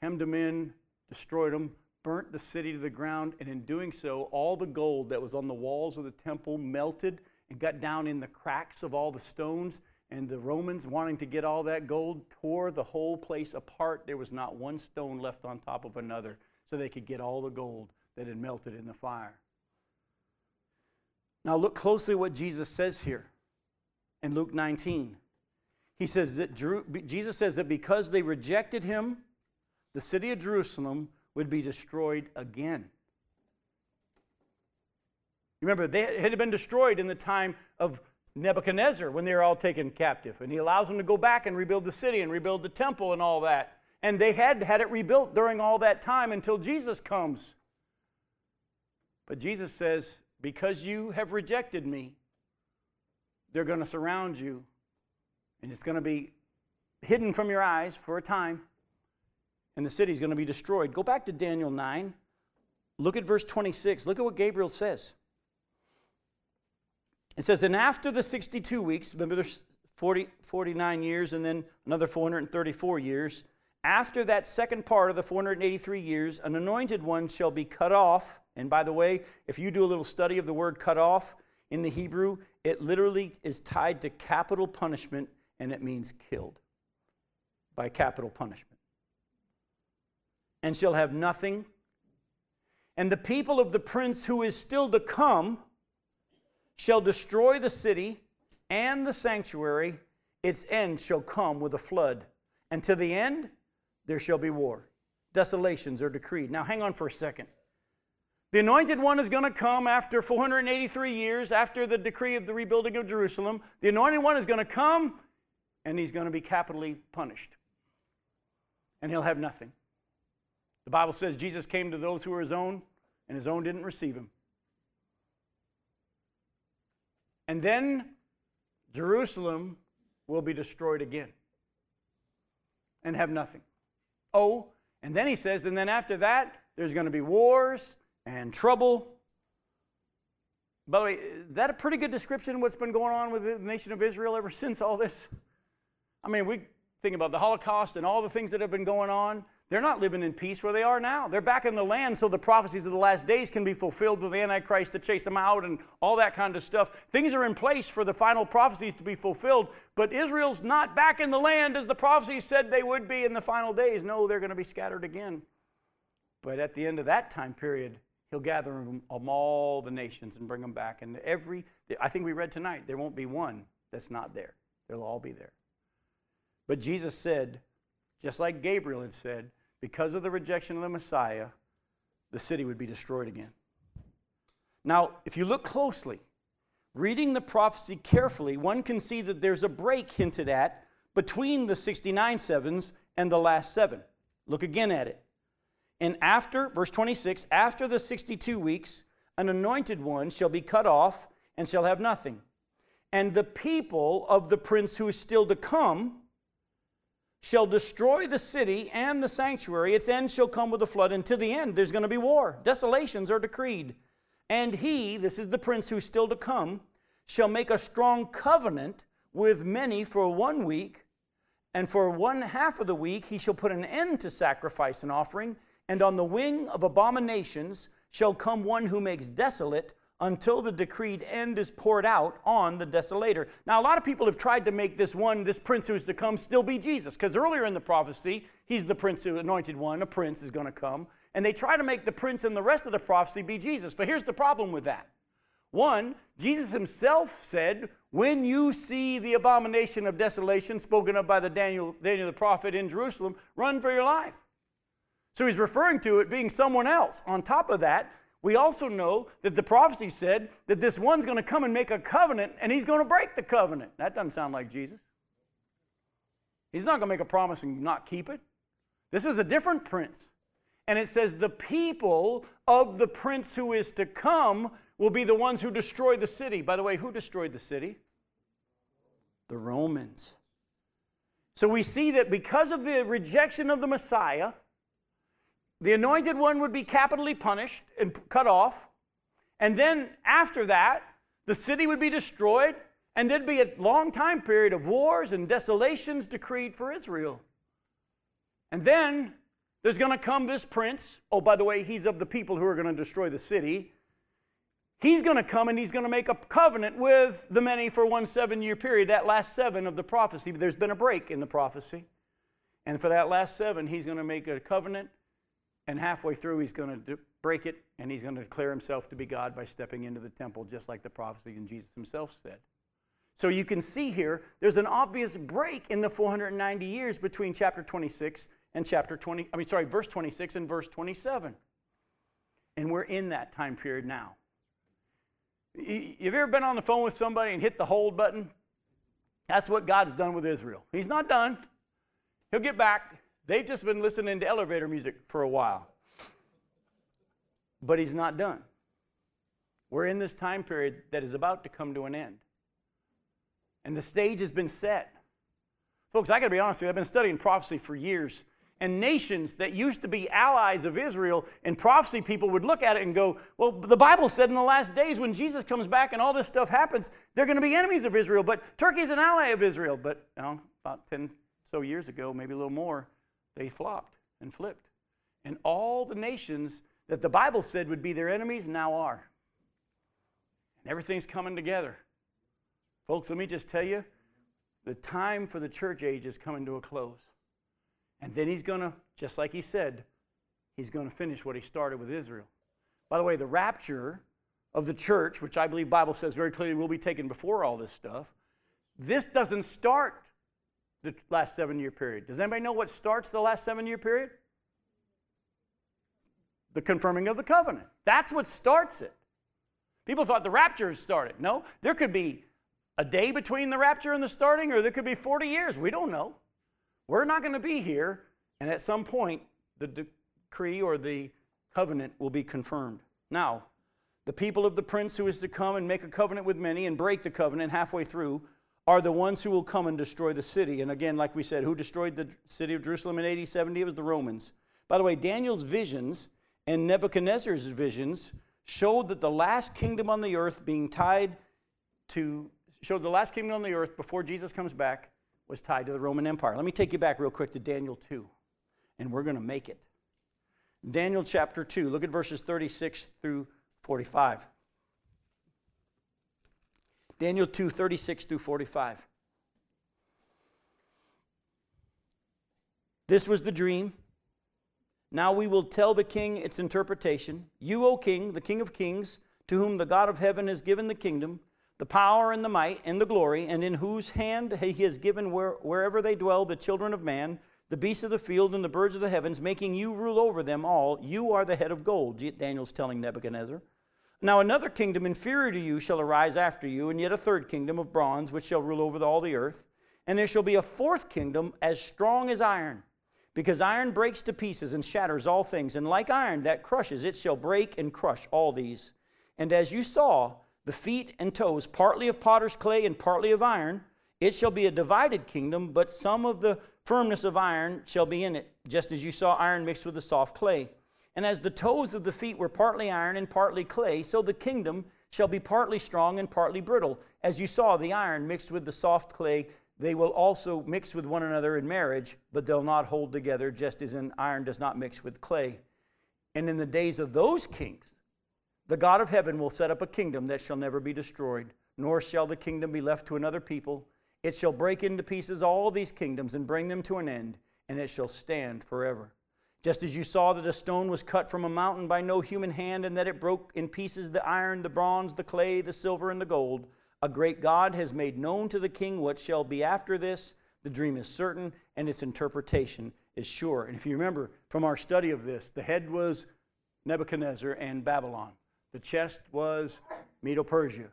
A: hemmed them in, destroyed them, burnt the city to the ground, and in doing so, all the gold that was on the walls of the temple melted and got down in the cracks of all the stones and the Romans, wanting to get all that gold, tore the whole place apart. There was not one stone left on top of another so they could get all the gold that had melted in the fire. Now, look closely what Jesus says here in Luke 19. He says that Jesus says that because they rejected him, the city of Jerusalem would be destroyed again. Remember, they had been destroyed in the time of Nebuchadnezzar when they were all taken captive. And he allows them to go back and rebuild the city and rebuild the temple and all that. And they had had it rebuilt during all that time until Jesus comes. But Jesus says, Because you have rejected me, they're going to surround you, and it's going to be hidden from your eyes for a time, and the city's going to be destroyed. Go back to Daniel 9. Look at verse 26. Look at what Gabriel says. It says, and after the 62 weeks, remember there's 40, 49 years and then another 434 years. After that second part of the 483 years, an anointed one shall be cut off. And by the way, if you do a little study of the word cut off in the Hebrew, it literally is tied to capital punishment and it means killed by capital punishment. And shall have nothing. And the people of the prince who is still to come, shall destroy the city and the sanctuary, its end shall come with a flood. And to the end, there shall be war. Desolations are decreed. Now, hang on for a second. The anointed one is going to come after 483 years, after the decree of the rebuilding of Jerusalem. The anointed one is going to come and he's going to be capitally punished. And he'll have nothing. The Bible says Jesus came to those who were his own, and his own didn't receive him. And then Jerusalem will be destroyed again and have nothing. Oh, and then he says, and then after that, there's going to be wars and trouble. By the way, is that a pretty good description of what's been going on with the nation of Israel ever since all this? I mean, we think about the Holocaust and all the things that have been going on. They're not living in peace where they are now. They're back in the land so the prophecies of the last days can be fulfilled with the Antichrist to chase them out and all that kind of stuff. Things are in place for the final prophecies to be fulfilled, but Israel's not back in the land as the prophecies said they would be in the final days. No, they're going to be scattered again. But at the end of that time period, he'll gather them all the nations and bring them back. And every, I think we read tonight, there won't be one that's not there. They'll all be there. But Jesus said, just like Gabriel had said, because of the rejection of the Messiah, the city would be destroyed again. Now, if you look closely, reading the prophecy carefully, one can see that there's a break hinted at between the 69 sevens and the last seven. Look again at it. And after, verse 26, after the 62 weeks, an anointed one shall be cut off and shall have nothing. And the people of the prince who is still to come shall destroy the city and the sanctuary. Its end shall come with a flood, and to the end there's going to be war. Desolations are decreed. And he, this is the prince who's still to come, shall make a strong covenant with many for one week, and for one half of the week he shall put an end to sacrifice and offering, and on the wing of abominations shall come one who makes desolate until the decreed end is poured out on the desolator. Now, a lot of people have tried to make this one, this prince who is to come, still be Jesus, because earlier in the prophecy, he's the prince who anointed one, a prince is going to come. And they try to make the prince and the rest of the prophecy be Jesus. But here's the problem with that. One, Jesus himself said, When you see the abomination of desolation spoken of by the Daniel, Daniel the prophet in Jerusalem, run for your life. So he's referring to it being someone else. On top of that, we also know that the prophecy said that this one's going to come and make a covenant and he's going to break the covenant. That doesn't sound like Jesus. He's not going to make a promise and not keep it. This is a different prince. And it says, the people of the prince who is to come will be the ones who destroy the city. By the way, who destroyed the city? The Romans. So we see that because of the rejection of the Messiah, the anointed one would be capitally punished and cut off. And then after that, the city would be destroyed, and there'd be a long time period of wars and desolations decreed for Israel. And then there's going to come this prince. Oh, by the way, he's of the people who are going to destroy the city. He's going to come and he's going to make a covenant with the many for one seven year period, that last seven of the prophecy. There's been a break in the prophecy. And for that last seven, he's going to make a covenant and halfway through, he's going to break it and he's going to declare himself to be God by stepping into the temple, just like the prophecy and Jesus himself said. So you can see here, there's an obvious break in the 490 years between chapter 26 and chapter 20, I mean, sorry, verse 26 and verse 27. And we're in that time period now. Have you ever been on the phone with somebody and hit the hold button? That's what God's done with Israel. He's not done. He'll get back. They've just been listening to elevator music for a while. But he's not done. We're in this time period that is about to come to an end. And the stage has been set. Folks, I got to be honest with you, I've been studying prophecy for years. And nations that used to be allies of Israel and prophecy people would look at it and go, Well, the Bible said in the last days when Jesus comes back and all this stuff happens, they're going to be enemies of Israel. But Turkey's an ally of Israel. But you know, about 10 so years ago, maybe a little more, they flopped and flipped. And all the nations that the Bible said would be their enemies now are. And everything's coming together. Folks, let me just tell you the time for the church age is coming to a close. And then he's going to, just like he said, he's going to finish what he started with Israel. By the way, the rapture of the church, which I believe Bible says very clearly will be taken before all this stuff, this doesn't start the last seven year period. Does anybody know what starts the last seven year period? The confirming of the covenant. That's what starts it. People thought the rapture started. No, there could be a day between the rapture and the starting, or there could be 40 years. We don't know. We're not going to be here, and at some point, the decree or the covenant will be confirmed. Now, the people of the prince who is to come and make a covenant with many and break the covenant halfway through are the ones who will come and destroy the city. And again, like we said, who destroyed the city of Jerusalem in AD 70? It was the Romans. By the way, Daniel's visions and Nebuchadnezzar's visions showed that the last kingdom on the earth being tied to, showed the last kingdom on the earth before Jesus comes back was tied to the Roman Empire. Let me take you back real quick to Daniel 2, and we're going to make it. Daniel chapter 2, look at verses 36 through 45. Daniel 2, 36 through 45. This was the dream. Now we will tell the king its interpretation. You, O king, the king of kings, to whom the God of heaven has given the kingdom, the power and the might and the glory, and in whose hand he has given where, wherever they dwell the children of man, the beasts of the field and the birds of the heavens, making you rule over them all. You are the head of gold, Daniel's telling Nebuchadnezzar. Now another kingdom inferior to you shall arise after you, and yet a third kingdom of bronze, which shall rule over all the earth. And there shall be a fourth kingdom as strong as iron because iron breaks to pieces and shatters all things, and like iron that crushes, it shall break and crush all these. And as you saw, the feet and toes, partly of potter's clay and partly of iron, it shall be a divided kingdom, but some of the firmness of iron shall be in it, just as you saw iron mixed with the soft clay. And as the toes of the feet were partly iron and partly clay, so the kingdom shall be partly strong and partly brittle. As you saw the iron mixed with the soft clay, they will also mix with one another in marriage, but they'll not hold together, just as in iron does not mix with clay. And in the days of those kings, the God of heaven will set up a kingdom that shall never be destroyed, nor shall the kingdom be left to another people. It shall break into pieces all these kingdoms and bring them to an end, and it shall stand forever. Just as you saw that a stone was cut from a mountain by no human hand, and that it broke in pieces the iron, the bronze, the clay, the silver, and the gold a great God has made known to the king what shall be after this. The dream is certain, and its interpretation is sure. And if you remember from our study of this, the head was Nebuchadnezzar and Babylon, the chest was Medo Persia,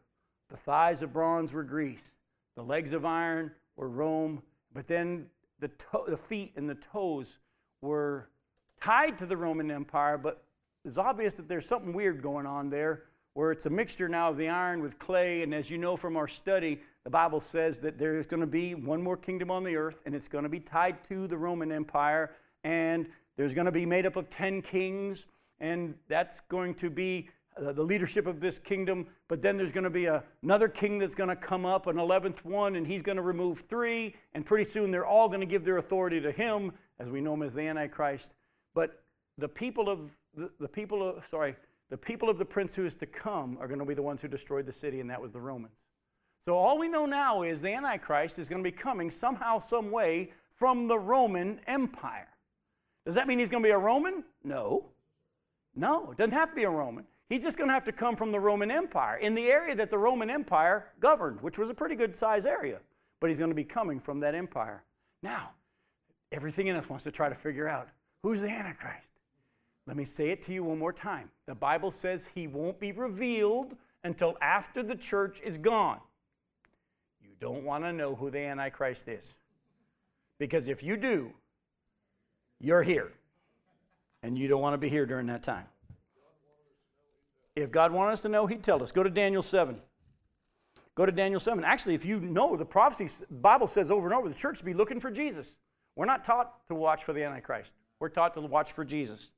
A: the thighs of bronze were Greece, the legs of iron were Rome, but then the, to- the feet and the toes were tied to the Roman Empire, but it's obvious that there's something weird going on there where it's a mixture now of the iron with clay. And as you know from our study, the Bible says that there is going to be one more kingdom on the earth, and it's going to be tied to the Roman Empire. And there's going to be made up of 10 kings, and that's going to be uh, the leadership of this kingdom. But then there's going to be a, another king that's going to come up, an 11th one, and he's going to remove three. And pretty soon they're all going to give their authority to him, as we know him as the Antichrist. But the people of, the, the people of, sorry, the people of the prince who is to come are going to be the ones who destroyed the city, and that was the Romans. So all we know now is the Antichrist is going to be coming somehow, some way from the Roman Empire. Does that mean he's going to be a Roman? No. No, it doesn't have to be a Roman. He's just going to have to come from the Roman Empire in the area that the Roman Empire governed, which was a pretty good size area. But he's going to be coming from that empire. Now, everything in us wants to try to figure out who's the Antichrist? Let me say it to you one more time. The Bible says he won't be revealed until after the church is gone. You don't want to know who the Antichrist is. Because if you do, you're here. And you don't want to be here during that time. If God wanted us to know, He'd tell us. Go to Daniel 7. Go to Daniel 7. Actually, if you know the prophecy, Bible says over and over, the church be looking for Jesus. We're not taught to watch for the Antichrist. We're taught to watch for Jesus.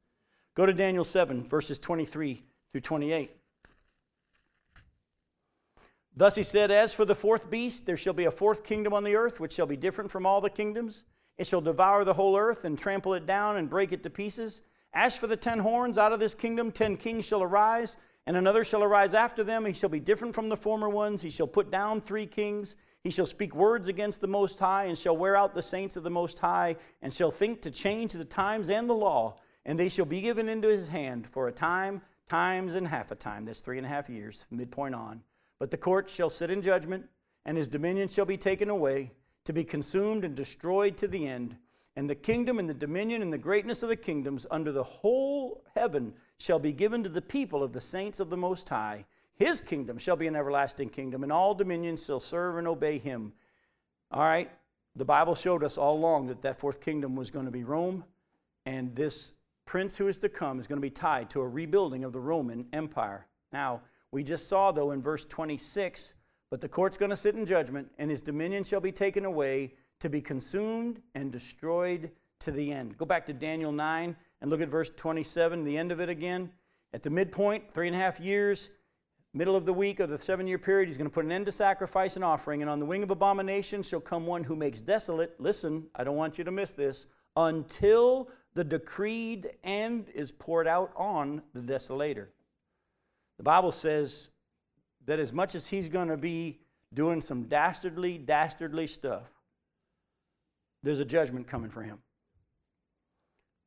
A: Go to Daniel 7, verses 23 through 28. Thus he said, As for the fourth beast, there shall be a fourth kingdom on the earth, which shall be different from all the kingdoms. It shall devour the whole earth and trample it down and break it to pieces. As for the ten horns, out of this kingdom ten kings shall arise, and another shall arise after them. He shall be different from the former ones. He shall put down three kings. He shall speak words against the Most High, and shall wear out the saints of the Most High, and shall think to change the times and the law and they shall be given into his hand for a time, times, and half a time. That's three and a half years, midpoint on. But the court shall sit in judgment, and his dominion shall be taken away, to be consumed and destroyed to the end. And the kingdom and the dominion and the greatness of the kingdoms under the whole heaven shall be given to the people of the saints of the Most High. His kingdom shall be an everlasting kingdom, and all dominions shall serve and obey him. All right, the Bible showed us all along that that fourth kingdom was going to be Rome, and this prince who is to come is going to be tied to a rebuilding of the Roman Empire. Now, we just saw, though, in verse 26, but the court's going to sit in judgment, and his dominion shall be taken away to be consumed and destroyed to the end. Go back to Daniel 9 and look at verse 27, the end of it again. At the midpoint, three and a half years, middle of the week of the seven year period, he's going to put an end to sacrifice and offering. And on the wing of abomination shall come one who makes desolate. Listen, I don't want you to miss this. Until the decreed end is poured out on the desolator. The Bible says that as much as he's going to be doing some dastardly, dastardly stuff, there's a judgment coming for him.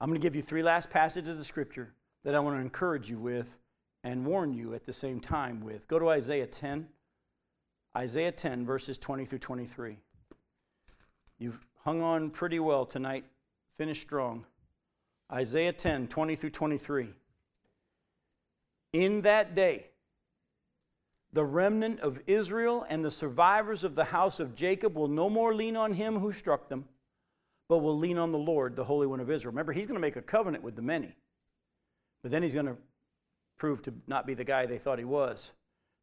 A: I'm going to give you three last passages of Scripture that I want to encourage you with and warn you at the same time with. Go to Isaiah 10. Isaiah 10, verses 20 through 23. You've hung on pretty well tonight. Finish strong. Isaiah 10, 20 through 23. In that day, the remnant of Israel and the survivors of the house of Jacob will no more lean on him who struck them, but will lean on the Lord, the Holy One of Israel. Remember, he's going to make a covenant with the many, but then he's going to prove to not be the guy they thought he was.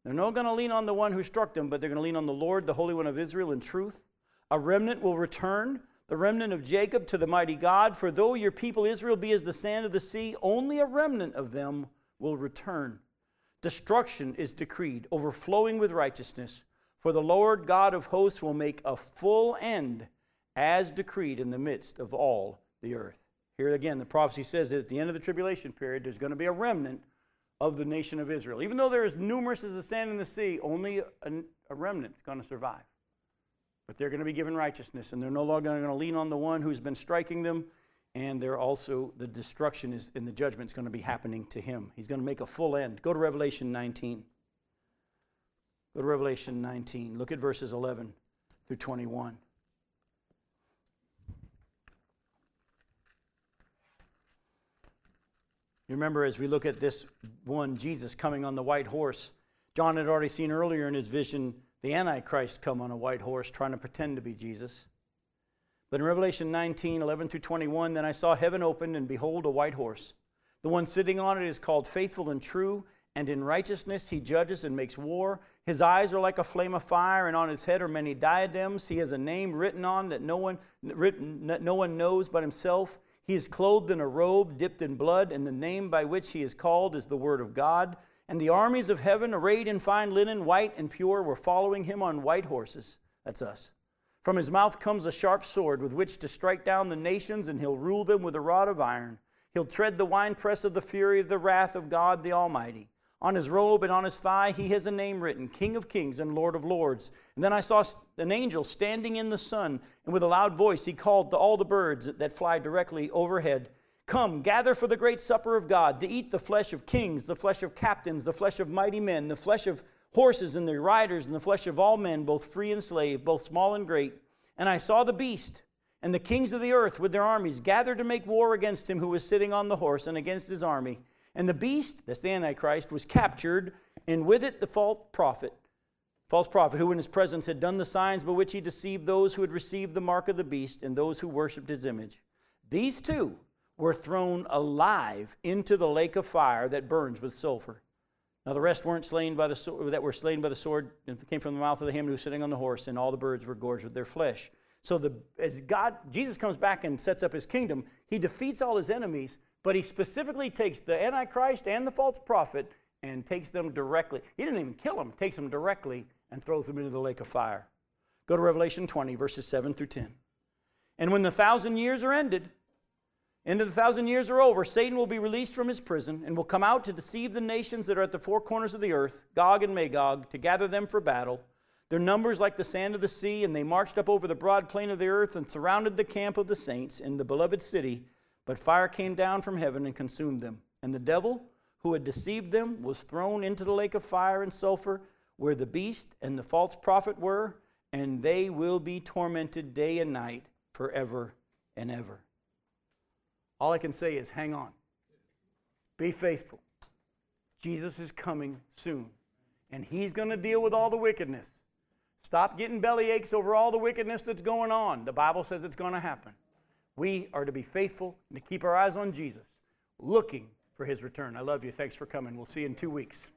A: They're not going to lean on the one who struck them, but they're going to lean on the Lord, the Holy One of Israel, in truth. A remnant will return, the remnant of Jacob, to the mighty God. For though your people Israel be as the sand of the sea, only a remnant of them will return. Destruction is decreed, overflowing with righteousness. For the Lord God of hosts will make a full end, as decreed in the midst of all the earth. Here again, the prophecy says that at the end of the tribulation period, there's going to be a remnant of the nation of Israel. Even though they're as numerous as the sand in the sea, only a, a remnant is going to survive. But they're going to be given righteousness, and they're no longer going to lean on the one who's been striking them. And they're also, the destruction is, and the judgment is going to be happening to him. He's going to make a full end. Go to Revelation 19. Go to Revelation 19. Look at verses 11 through 21. You remember as we look at this one, Jesus coming on the white horse, John had already seen earlier in his vision the Antichrist come on a white horse trying to pretend to be Jesus. But in Revelation 19, 11 through 21, then I saw heaven opened, and behold, a white horse. The one sitting on it is called Faithful and True, and in righteousness he judges and makes war. His eyes are like a flame of fire, and on his head are many diadems. He has a name written on that no one, written, no one knows but himself. He is clothed in a robe dipped in blood, and the name by which he is called is the Word of God. And the armies of heaven, arrayed in fine linen, white and pure, were following him on white horses. That's us. From his mouth comes a sharp sword with which to strike down the nations, and he'll rule them with a rod of iron. He'll tread the winepress of the fury of the wrath of God the Almighty. On his robe and on his thigh, he has a name written King of Kings and Lord of Lords. And then I saw an angel standing in the sun, and with a loud voice he called to all the birds that fly directly overhead Come, gather for the great supper of God, to eat the flesh of kings, the flesh of captains, the flesh of mighty men, the flesh of horses and their riders, and the flesh of all men, both free and slave, both small and great. And I saw the beast and the kings of the earth with their armies gathered to make war against him who was sitting on the horse and against his army. And the beast, that's the Antichrist, was captured, and with it the false prophet, false prophet, who in his presence had done the signs by which he deceived those who had received the mark of the beast and those who worshipped his image. These two were thrown alive into the lake of fire that burns with sulfur. Now the rest weren't slain by the sword, that were slain by the sword and came from the mouth of the him who was sitting on the horse, and all the birds were gorged with their flesh. So the, as God, Jesus comes back and sets up his kingdom, he defeats all his enemies, but he specifically takes the Antichrist and the false prophet and takes them directly. He didn't even kill them, takes them directly and throws them into the lake of fire. Go to Revelation 20, verses 7 through 10. And when the thousand years are ended, end of the thousand years are over, Satan will be released from his prison and will come out to deceive the nations that are at the four corners of the earth, Gog and Magog, to gather them for battle. Their numbers like the sand of the sea, and they marched up over the broad plain of the earth and surrounded the camp of the saints in the beloved city but fire came down from heaven and consumed them. And the devil, who had deceived them, was thrown into the lake of fire and sulfur, where the beast and the false prophet were, and they will be tormented day and night forever and ever. All I can say is hang on. Be faithful. Jesus is coming soon, and he's going to deal with all the wickedness. Stop getting belly aches over all the wickedness that's going on. The Bible says it's going to happen. We are to be faithful and to keep our eyes on Jesus, looking for his return. I love you. Thanks for coming. We'll see you in two weeks.